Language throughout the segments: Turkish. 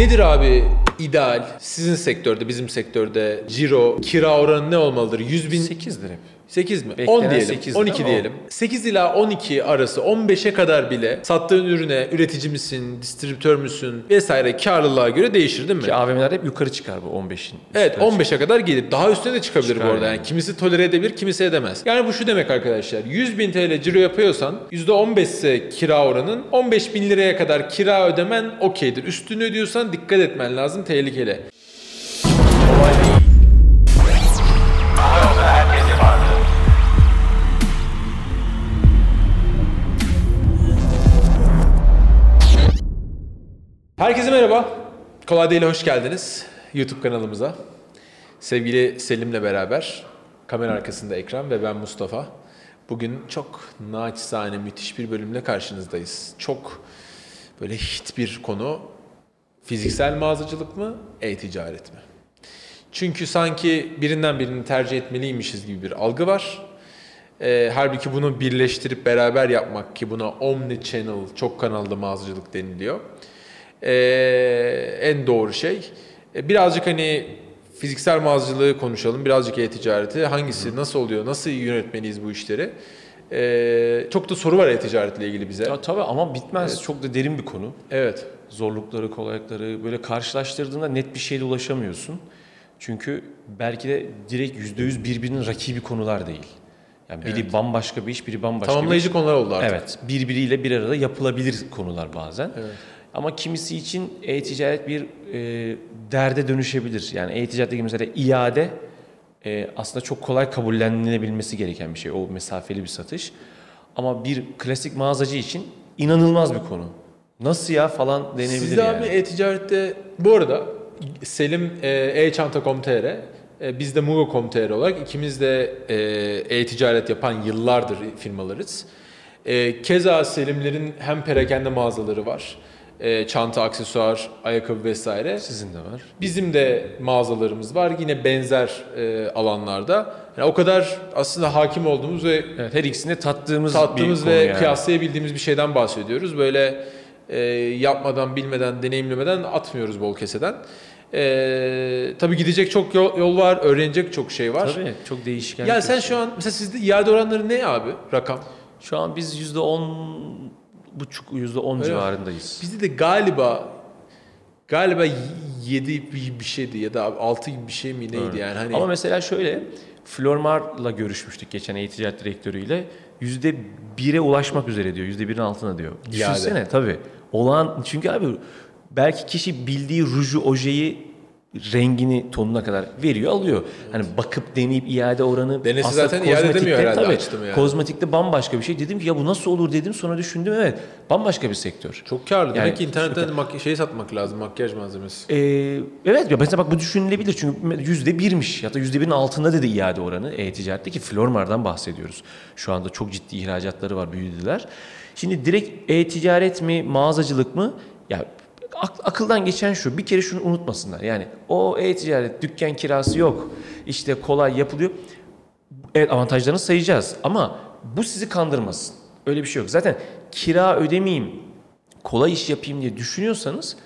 Nedir abi ideal sizin sektörde, bizim sektörde ciro, kira oranı ne olmalıdır? 100 bin... 8'dir hep. 8 mi? Beklenen 10 diyelim. 8'dir 12 ama diyelim. 8 ila 12 arası 15'e kadar bile sattığın ürüne üretici misin, distribütör müsün vesaire karlılığa göre değişir değil mi? Ki AVM'ler hep yukarı çıkar bu 15'in. Evet üstüne 15'e kadar gelir. Daha üstüne de çıkabilir Çıkar bu arada. yani. Yani kimisi tolere edebilir, kimisi edemez. Yani bu şu demek arkadaşlar. 100 bin TL ciro yapıyorsan %15 ise kira oranın 15 bin liraya kadar kira ödemen okeydir. Üstünü ödüyorsan dikkat etmen lazım. Tehlikeli. Herkese merhaba. Kolay Değil'e hoş geldiniz. YouTube kanalımıza. Sevgili Selim'le beraber kamera arkasında Ekrem ve ben Mustafa. Bugün çok naçizane müthiş bir bölümle karşınızdayız. Çok böyle hit bir konu. Fiziksel mağazacılık mı, e-ticaret mi? Çünkü sanki birinden birini tercih etmeliymişiz gibi bir algı var. Ee, halbuki bunu birleştirip beraber yapmak ki buna omni channel, çok kanallı mağazacılık deniliyor. Ee, en doğru şey. Ee, birazcık hani fiziksel mağazacılığı konuşalım, birazcık e-ticareti. Hangisi, nasıl oluyor, nasıl yönetmeliyiz bu işleri? Ee, çok da soru var e-ticaretle ilgili bize. Ya, tabii ama bitmez. Çok da derin bir konu. Evet. Zorlukları, kolaylıkları böyle karşılaştırdığında net bir şeyle ulaşamıyorsun. Çünkü belki de direkt %100 birbirinin rakibi konular değil. Yani biri bambaşka bir iş, biri bambaşka bir Tamamlayıcı konular oldu artık. Evet, birbiriyle bir arada yapılabilir konular bazen. Evet. Ama kimisi için e-ticaret bir e, derde dönüşebilir. Yani e-ticaretteki mesela iade e, aslında çok kolay kabullenilebilmesi gereken bir şey. O mesafeli bir satış. Ama bir klasik mağazacı için inanılmaz bir konu. Nasıl ya falan denebilir Sizde yani. abi e-ticarette bu arada Selim e, e-çanta.com.tr e, biz de Mugo.com.tr olarak ikimiz de e, e-ticaret yapan yıllardır firmalarız. E, keza Selimlerin hem perakende mağazaları var. E, çanta, aksesuar, ayakkabı vesaire. Sizin de var. Bizim de mağazalarımız var yine benzer e, alanlarda. Yani o kadar aslında hakim olduğumuz ve Evet, her ikisini tattığımız, tattığımız ve yani. kıyaslayabildiğimiz bir şeyden bahsediyoruz. Böyle e, yapmadan, bilmeden, deneyimlemeden atmıyoruz bol keseden. E, tabii gidecek çok yol, yol var, öğrenecek çok şey var. Tabii çok değişken. Ya sen şu an mesela sizde iade oranları ne abi rakam? Şu an biz yüzde on buçuk, yüzde on Öyle civarındayız. Bizde de galiba galiba 7 bir şeydi ya da 6 gibi bir şey mi neydi yani hani Ama mesela şöyle, Flormar'la görüşmüştük geçen e-ticaret direktörüyle. Yüzde bire ulaşmak üzere diyor. Yüzde birin altına diyor. Düşünsene tabii. Olağan, çünkü abi belki kişi bildiği ruju, ojeyi rengini tonuna kadar veriyor alıyor. Hani bakıp deneyip iade oranı aslında zaten iade edemiyor herhalde, tabii, açtım yani. Kozmetikte bambaşka bir şey. Dedim ki ya bu nasıl olur dedim sonra düşündüm evet bambaşka bir sektör. çok karlı. Yani Demek ki internetten mak- şey satmak lazım makyaj malzemesi. Ee, evet ya mesela bak bu düşünülebilir çünkü yüzde birmiş ya da yüzde birin altında dedi iade oranı e-ticarette ki Flormar'dan bahsediyoruz. Şu anda çok ciddi ihracatları var büyüdüler. Şimdi direkt e-ticaret mi mağazacılık mı? Ya akıldan geçen şu bir kere şunu unutmasınlar yani o e-ticaret dükkan kirası yok işte kolay yapılıyor. Evet avantajlarını sayacağız ama bu sizi kandırmasın. Öyle bir şey yok. Zaten kira ödemeyeyim, kolay iş yapayım diye düşünüyorsanız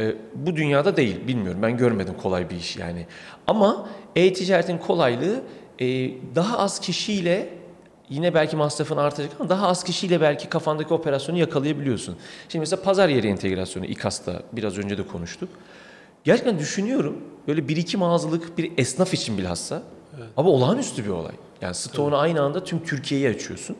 e, bu dünyada değil. Bilmiyorum ben görmedim kolay bir iş yani. Ama e-ticaretin kolaylığı e, daha az kişiyle yine belki masrafın artacak ama daha az kişiyle belki kafandaki operasyonu yakalayabiliyorsun. Şimdi mesela pazar yeri entegrasyonu İKAS'ta biraz önce de konuştuk. Gerçekten düşünüyorum böyle bir iki mağazalık bir esnaf için bilhassa ama olağanüstü bir olay. Yani stoğunu aynı anda tüm Türkiye'yi açıyorsun.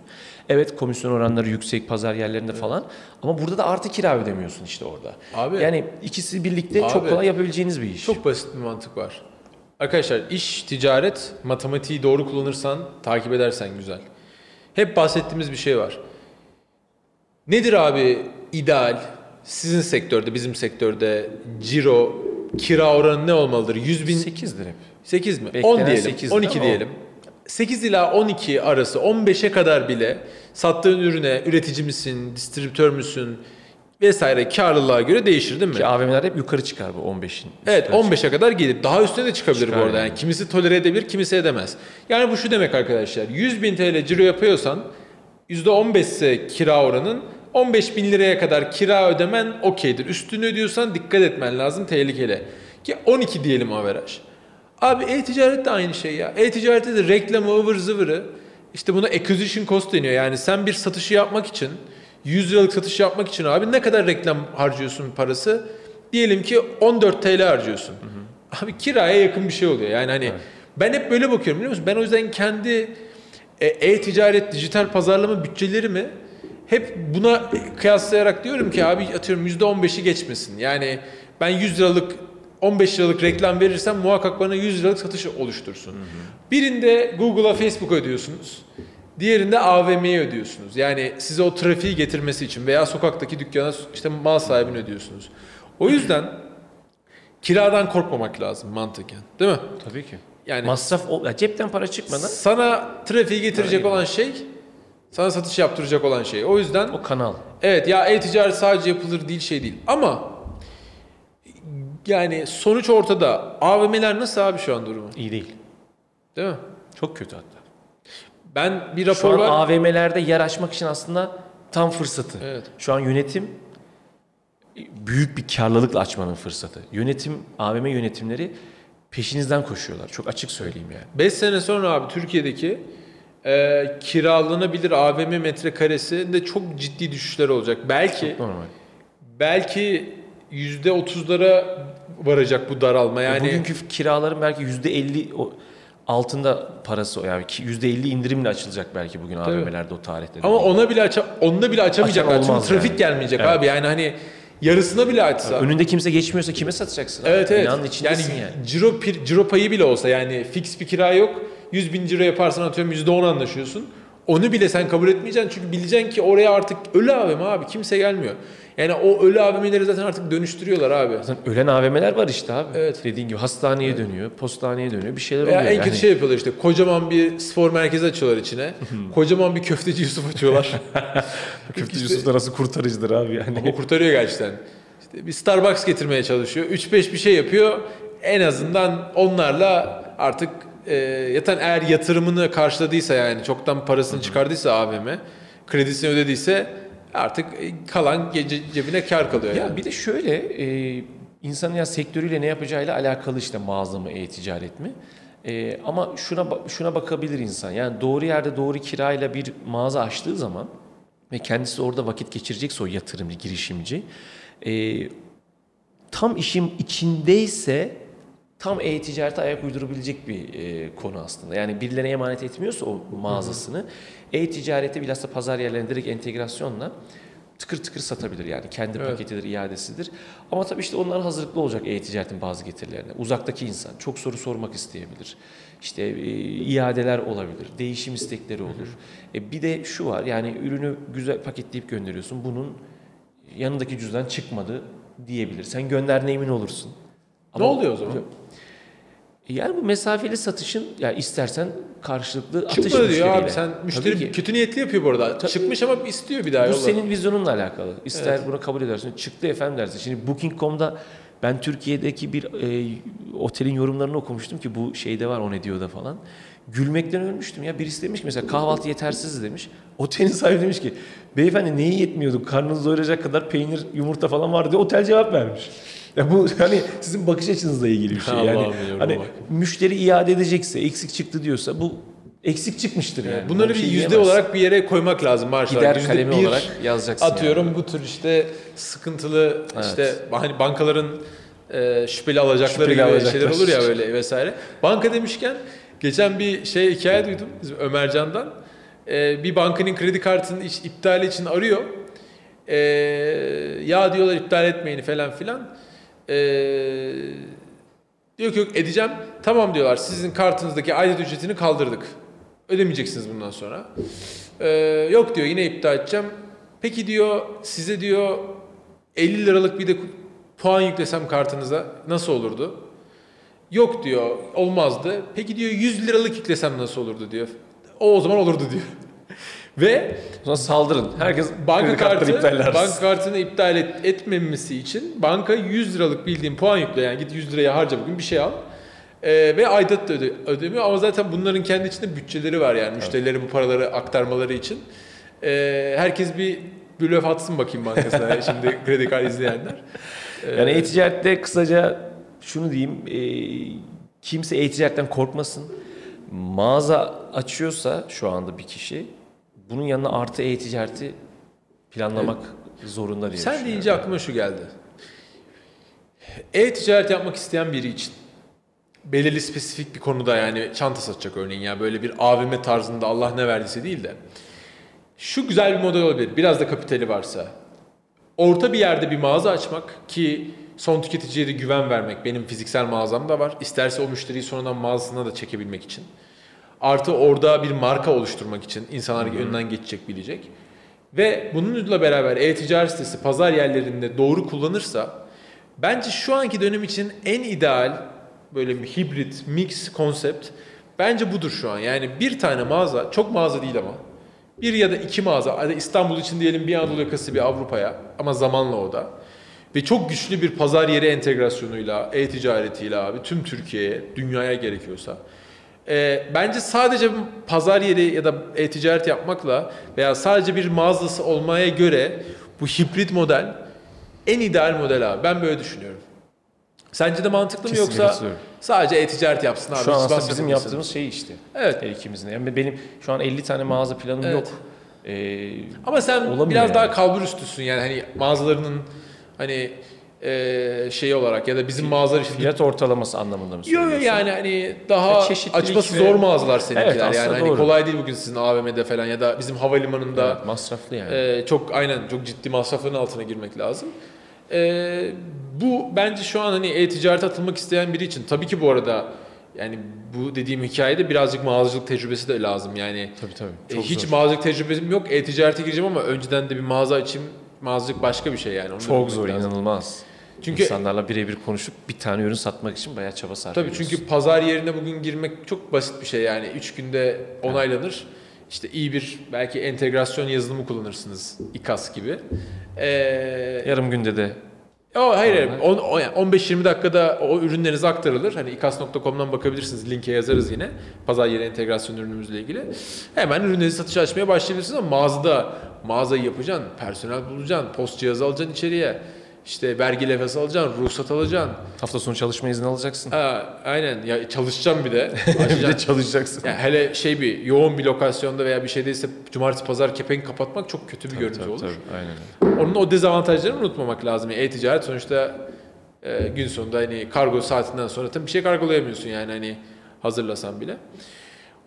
Evet komisyon oranları yüksek pazar yerlerinde falan ama burada da artı kira ödemiyorsun işte orada. Abi- yani ikisi birlikte çok Abi- kolay yapabileceğiniz bir iş. Çok basit bir mantık var. Arkadaşlar iş, ticaret, matematiği doğru kullanırsan, takip edersen güzel. Hep bahsettiğimiz bir şey var. Nedir abi ideal sizin sektörde, bizim sektörde ciro, kira oranı ne olmalıdır? 100 bin, 8'dir hep. 8 mi? Beklenen 10 diyelim, 8'dir 12 ama diyelim. 8 ila 12 arası 15'e kadar bile sattığın ürüne üretici misin, distribütör müsün vesaire karlılığa göre değişir değil mi? Ki AVM'ler hep yukarı çıkar bu 15'in. Evet üstüne 15'e kadar gelir. Daha üstüne de çıkabilir Çıkar bu arada. yani. Yani kimisi tolere edebilir, kimisi edemez. Yani bu şu demek arkadaşlar. 100 bin TL ciro yapıyorsan %15 ise kira oranın 15 bin liraya kadar kira ödemen okeydir. Üstünü ödüyorsan dikkat etmen lazım tehlikeli. Ki 12 diyelim averaj. Abi e-ticaret de aynı şey ya. E-ticarette de reklamı ıvır zıvırı işte buna acquisition cost deniyor. Yani sen bir satışı yapmak için 100 liralık satış yapmak için abi ne kadar reklam harcıyorsun parası? Diyelim ki 14 TL harcıyorsun. Abi kiraya yakın bir şey oluyor. Yani hani ben hep böyle bakıyorum biliyor musun? Ben o yüzden kendi e, e-ticaret, dijital pazarlama bütçelerimi hep buna kıyaslayarak diyorum ki abi atıyorum %15'i geçmesin. Yani ben 100 liralık 15 liralık reklam verirsem muhakkak bana 100 liralık satış oluştursun. Birinde Google'a Facebook ödüyorsunuz. Diğerinde AVM'ye ödüyorsunuz. Yani size o trafiği getirmesi için veya sokaktaki dükkana işte mal sahibine ödüyorsunuz. O yüzden kiradan korkmamak lazım mantıken. Değil mi? Tabii ki. Yani Masraf ya cepten para çıkmadan sana trafiği getirecek olan şey sana satış yaptıracak olan şey. O yüzden o kanal. evet ya e-ticaret sadece yapılır değil şey değil. Ama yani sonuç ortada. AVM'ler nasıl abi şu an durumu? iyi değil. Değil mi? Çok kötü hatta. Ben bir Şu rapor an var. AVM'lerde yer açmak için aslında tam fırsatı. Evet. Şu an yönetim büyük bir karlılıkla açmanın fırsatı. Yönetim, AVM yönetimleri peşinizden koşuyorlar. Çok açık söyleyeyim yani. 5 sene sonra abi Türkiye'deki e, kiralanabilir AVM metrekaresinde çok ciddi düşüşler olacak. Belki Normal. belki %30'lara varacak bu daralma. Yani Bugünkü kiraların belki %50 o altında parası o yani ki %50 indirimle açılacak belki bugün AVM'lerde o tarihte. ama ona bile aça, onunla bile açamayacaklar. Çünkü trafik yani. gelmeyecek Evet. abi. Yani hani yarısına bile açsa. önünde kimse geçmiyorsa kime satacaksın? abi? Evet evet. Binanın Yani, yani. Ciro, pir- ciro payı bile olsa yani fix bir kira yok. 100 bin ciro yaparsan atıyorum %10 anlaşıyorsun. Onu bile sen kabul etmeyeceksin çünkü bileceksin ki oraya artık ölü AVM abi kimse gelmiyor. Yani o ölü AVM'leri zaten artık dönüştürüyorlar abi. Zaten ölen AVM'ler var işte abi. Evet. Dediğin gibi hastaneye dönüyor, postaneye dönüyor. Bir şeyler Veya oluyor. en kötü yani. şey yapıyorlar işte kocaman bir spor merkezi açıyorlar içine. kocaman bir köfteci Yusuf açıyorlar. Köfteci İşte- Yusuf arası kurtarıcıdır abi yani. Ama kurtarıyor gerçekten. İşte bir Starbucks getirmeye çalışıyor. 3-5 bir şey yapıyor. En azından onlarla artık e, yatan eğer yatırımını karşıladıysa yani çoktan parasını çıkardıysa AVM, kredisini ödediyse artık e, kalan gece cebine kar kalıyor Ya yani. bir de şöyle e, insanın ya sektörüyle ne yapacağıyla alakalı işte mağaza mı e-ticaret mi? E, ama şuna şuna bakabilir insan. Yani doğru yerde doğru kirayla bir mağaza açtığı zaman ve kendisi orada vakit geçirecekse o yatırımcı, girişimci e, tam işin içindeyse tam e-ticarete ayak uydurabilecek bir e, konu aslında. Yani birilerine emanet etmiyorsa o mağazasını e-ticarete bilhassa pazar yerlerine direkt entegrasyonla tıkır tıkır satabilir yani. Kendi Evet. paketidir, iadesidir. Ama tabii işte onlar hazırlıklı olacak e-ticaretin bazı getirilerine. Uzaktaki insan çok soru sormak isteyebilir. İşte e, iadeler olabilir, değişim istekleri olur. E, bir de şu var yani ürünü güzel paketleyip gönderiyorsun. Bunun yanındaki cüzdan çıkmadı diyebilir. Sen gönderdiğine emin olursun. Ne oluyor o zaman? Yani bu mesafeli satışın ya istersen karşılıklı atış Çıkmadı diyor müşteriyle. abi sen müşteri Tabii ki. kötü niyetli yapıyor bu arada. Çıkmış ama istiyor bir daha Bu yolla. senin vizyonunla alakalı. İster bunu kabul edersin. Çıktı efendim dersin. Şimdi Booking.com'da ben Türkiye'deki bir e, otelin yorumlarını okumuştum ki bu şeyde var o ne diyor da falan. Gülmekten ölmüştüm ya. Birisi demiş ki mesela kahvaltı yetersiz demiş. Otelin sahibi demiş ki beyefendi neyi yetmiyordu? Karnınızı doyuracak kadar peynir, yumurta falan vardı diye otel cevap vermiş. Ya bu hani sizin bakış açınızla ilgili bir şey. Yani yoruma hani bak. müşteri iade edecekse, eksik çıktı diyorsa bu eksik çıkmıştır yani. Bunları Buna bir şey yüzde diyemezsin. olarak bir yere koymak lazım olarak. gider Yüzde kalemi bir olarak yazacaksın. Atıyorum yani. bu tür işte sıkıntılı Evet. işte hani bankaların e, şüpheli alacakları Şüpheli gibi alacaklar. şeyler olur ya böyle vesaire. Banka demişken geçen bir şey hikaye duydum bizim Ömercan'dan. E, bir bankanın kredi kartının iş, iptali için arıyor. E, ya diyorlar iptal etmeyin falan filan. E, diyor ki yok edeceğim. Tamam diyorlar sizin kartınızdaki aidat ücretini kaldırdık. Ödemeyeceksiniz bundan sonra. Ee, yok diyor yine iptal edeceğim. Peki diyor size diyor 50 liralık bir de puan yüklesem kartınıza nasıl olurdu? Yok diyor olmazdı. Peki diyor 100 liralık yüklesem nasıl olurdu diyor. O o zaman olurdu diyor. Ve Sonra saldırın. Herkes banka kartı banka kartını iptal et, etmemesi için banka 100 liralık bildiğin puan yükle yani git 100 liraya harca bugün bir şey al. Ee, ve aidat da öde, ödemiyor ama zaten bunların kendi içinde bütçeleri var yani müşterileri bu paraları aktarmaları için. Ee, herkes bir laf atsın bakayım bankasına şimdi kredi kartı izleyenler. Yani e-ticarette kısaca şunu diyeyim. e, kimse e-ticaretten korkmasın. Mağaza açıyorsa şu anda bir kişi bunun yanına artı e-ticareti planlamak zorunda diye Sen deyince aklıma şu geldi. E-ticaret yapmak isteyen biri için belirli spesifik bir konuda yani çanta satacak örneğin ya böyle bir AVM tarzında Allah ne verdiyse değil de şu güzel bir model olabilir. Biraz da kapitali varsa. Orta bir yerde bir mağaza açmak ki son tüketiciye de güven vermek. Benim fiziksel mağazam da var. İsterse o müşteriyi sonradan mağazasına da çekebilmek için. Artı orada bir marka oluşturmak için insanlar önünden geçecek bilecek. Ve bununla beraber e-ticaret sitesi pazar yerlerinde doğru kullanırsa bence şu anki dönem için en ideal böyle bir hibrit mix konsept bence budur şu an. Yani bir tane mağaza çok mağaza değil ama bir ya da iki mağaza İstanbul için diyelim bir Anadolu yakası bir Avrupa'ya ama zamanla o da. Ve çok güçlü bir pazar yeri entegrasyonuyla, e-ticaretiyle abi tüm Türkiye'ye, dünyaya gerekiyorsa. Ee, bence sadece pazar yeri ya da e-ticaret yapmakla veya sadece bir mağazası olmaya göre bu hibrit model en ideal model abi. Ben böyle düşünüyorum. Sence de mantıklı mı yoksa sadece e-ticaret yapsın abi? Şu an aslında bizim yaptığımız şey işte. Evet. Her ikimizin. Yani benim şu an 50 tane mağaza planım Evet. yok. Ee, Ama sen biraz yani. daha kalbur üstüsün yani hani mağazalarının hani e, şey olarak ya da bizim mağazalar işte fiyat ortalaması anlamında mı Yo yo söylüyorsun? yani hani daha Ya çeşitlilik açması ve- zor mağazalar seninkiler Evet, yani hani doğru. kolay değil bugün sizin AVM'de falan ya da bizim havalimanında Evet, masraflı yani. e, çok aynen çok ciddi masrafların altına girmek lazım. E, bu bence şu an hani e-ticarete atılmak isteyen biri için tabii ki bu arada yani bu dediğim hikayede birazcık mağazacılık tecrübesi de lazım yani. tabii tabii. E, Çok hiç zor. mağazacılık tecrübem yok. E-ticarete gireceğim ama önceden de bir mağaza açayım. Mağazacılık başka bir şey yani. Onu Çok zor, lazım. inanılmaz. Çünkü İnsanlarla birebir konuşup bir tane ürün satmak için bayağı çaba sarf tabii çünkü pazar yerine bugün girmek çok basit bir şey yani. 3 günde onaylanır. İşte iyi bir belki entegrasyon yazılımı kullanırsınız. İKAS gibi. Ee, yarım günde de o hayır, hayır. Normal. On- o yani 15-20 dakikada o ürünleriniz aktarılır. Hani ikas.com'dan bakabilirsiniz. Linke yazarız yine. Pazar yeri entegrasyon ürünümüzle ilgili. Hemen ürünlerinizi satışa açmaya başlayabilirsiniz ama mağazada mağazayı yapacaksın, personel bulacaksın, post cihazı alacaksın içeriye. İşte vergi levhası alacaksın, ruhsat alacaksın. hafta sonu çalışma izni alacaksın. Ha, aynen ya çalışacağım bir de. bir de çalışacaksın. Yani hele şey bir yoğun bir lokasyonda veya bir şeydeyse cumartesi pazar kepenk kapatmak çok kötü bir görüntü Tabii, olur. tabii, aynen. Onun o dezavantajlarını unutmamak lazım. Yani E-ticaret sonuçta e, gün sonunda hani kargo saatinden sonra tabii bir şey kargolayamıyorsun yani hani hazırlasan bile.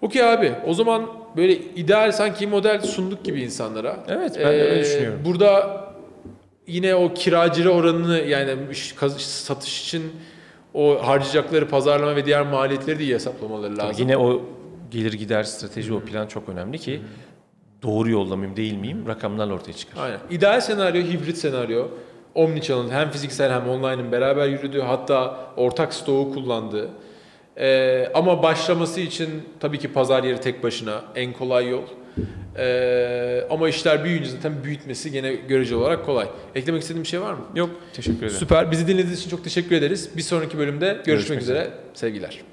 Okey abi o zaman böyle ideal sanki model sunduk gibi insanlara. Evet, ben de öyle Ee, düşünüyorum. Burada yine o kiracı oranını yani satış için o harcayacakları pazarlama ve diğer maliyetleri de iyi hesaplamaları Tabii lazım. yine o gelir gider strateji o plan çok önemli ki doğru yolda mıyım değil miyim rakamlarla ortaya çıkar. Aynen. İdeal senaryo hibrit senaryo. Omnichannel hem fiziksel hem online'ın beraber yürüdüğü hatta ortak stoğu kullandığı. Ee, ama başlaması için tabii ki pazar yeri tek başına en kolay yol. Ee, ama işler büyüyünce zaten büyütmesi gene görece olarak kolay. Eklemek istediğim bir şey var mı? Yok teşekkür ederim. Süper. Bizi dinlediğiniz için çok teşekkür ederiz. Bir sonraki bölümde görüşmek, Görüşmek üzere. Sevgiler.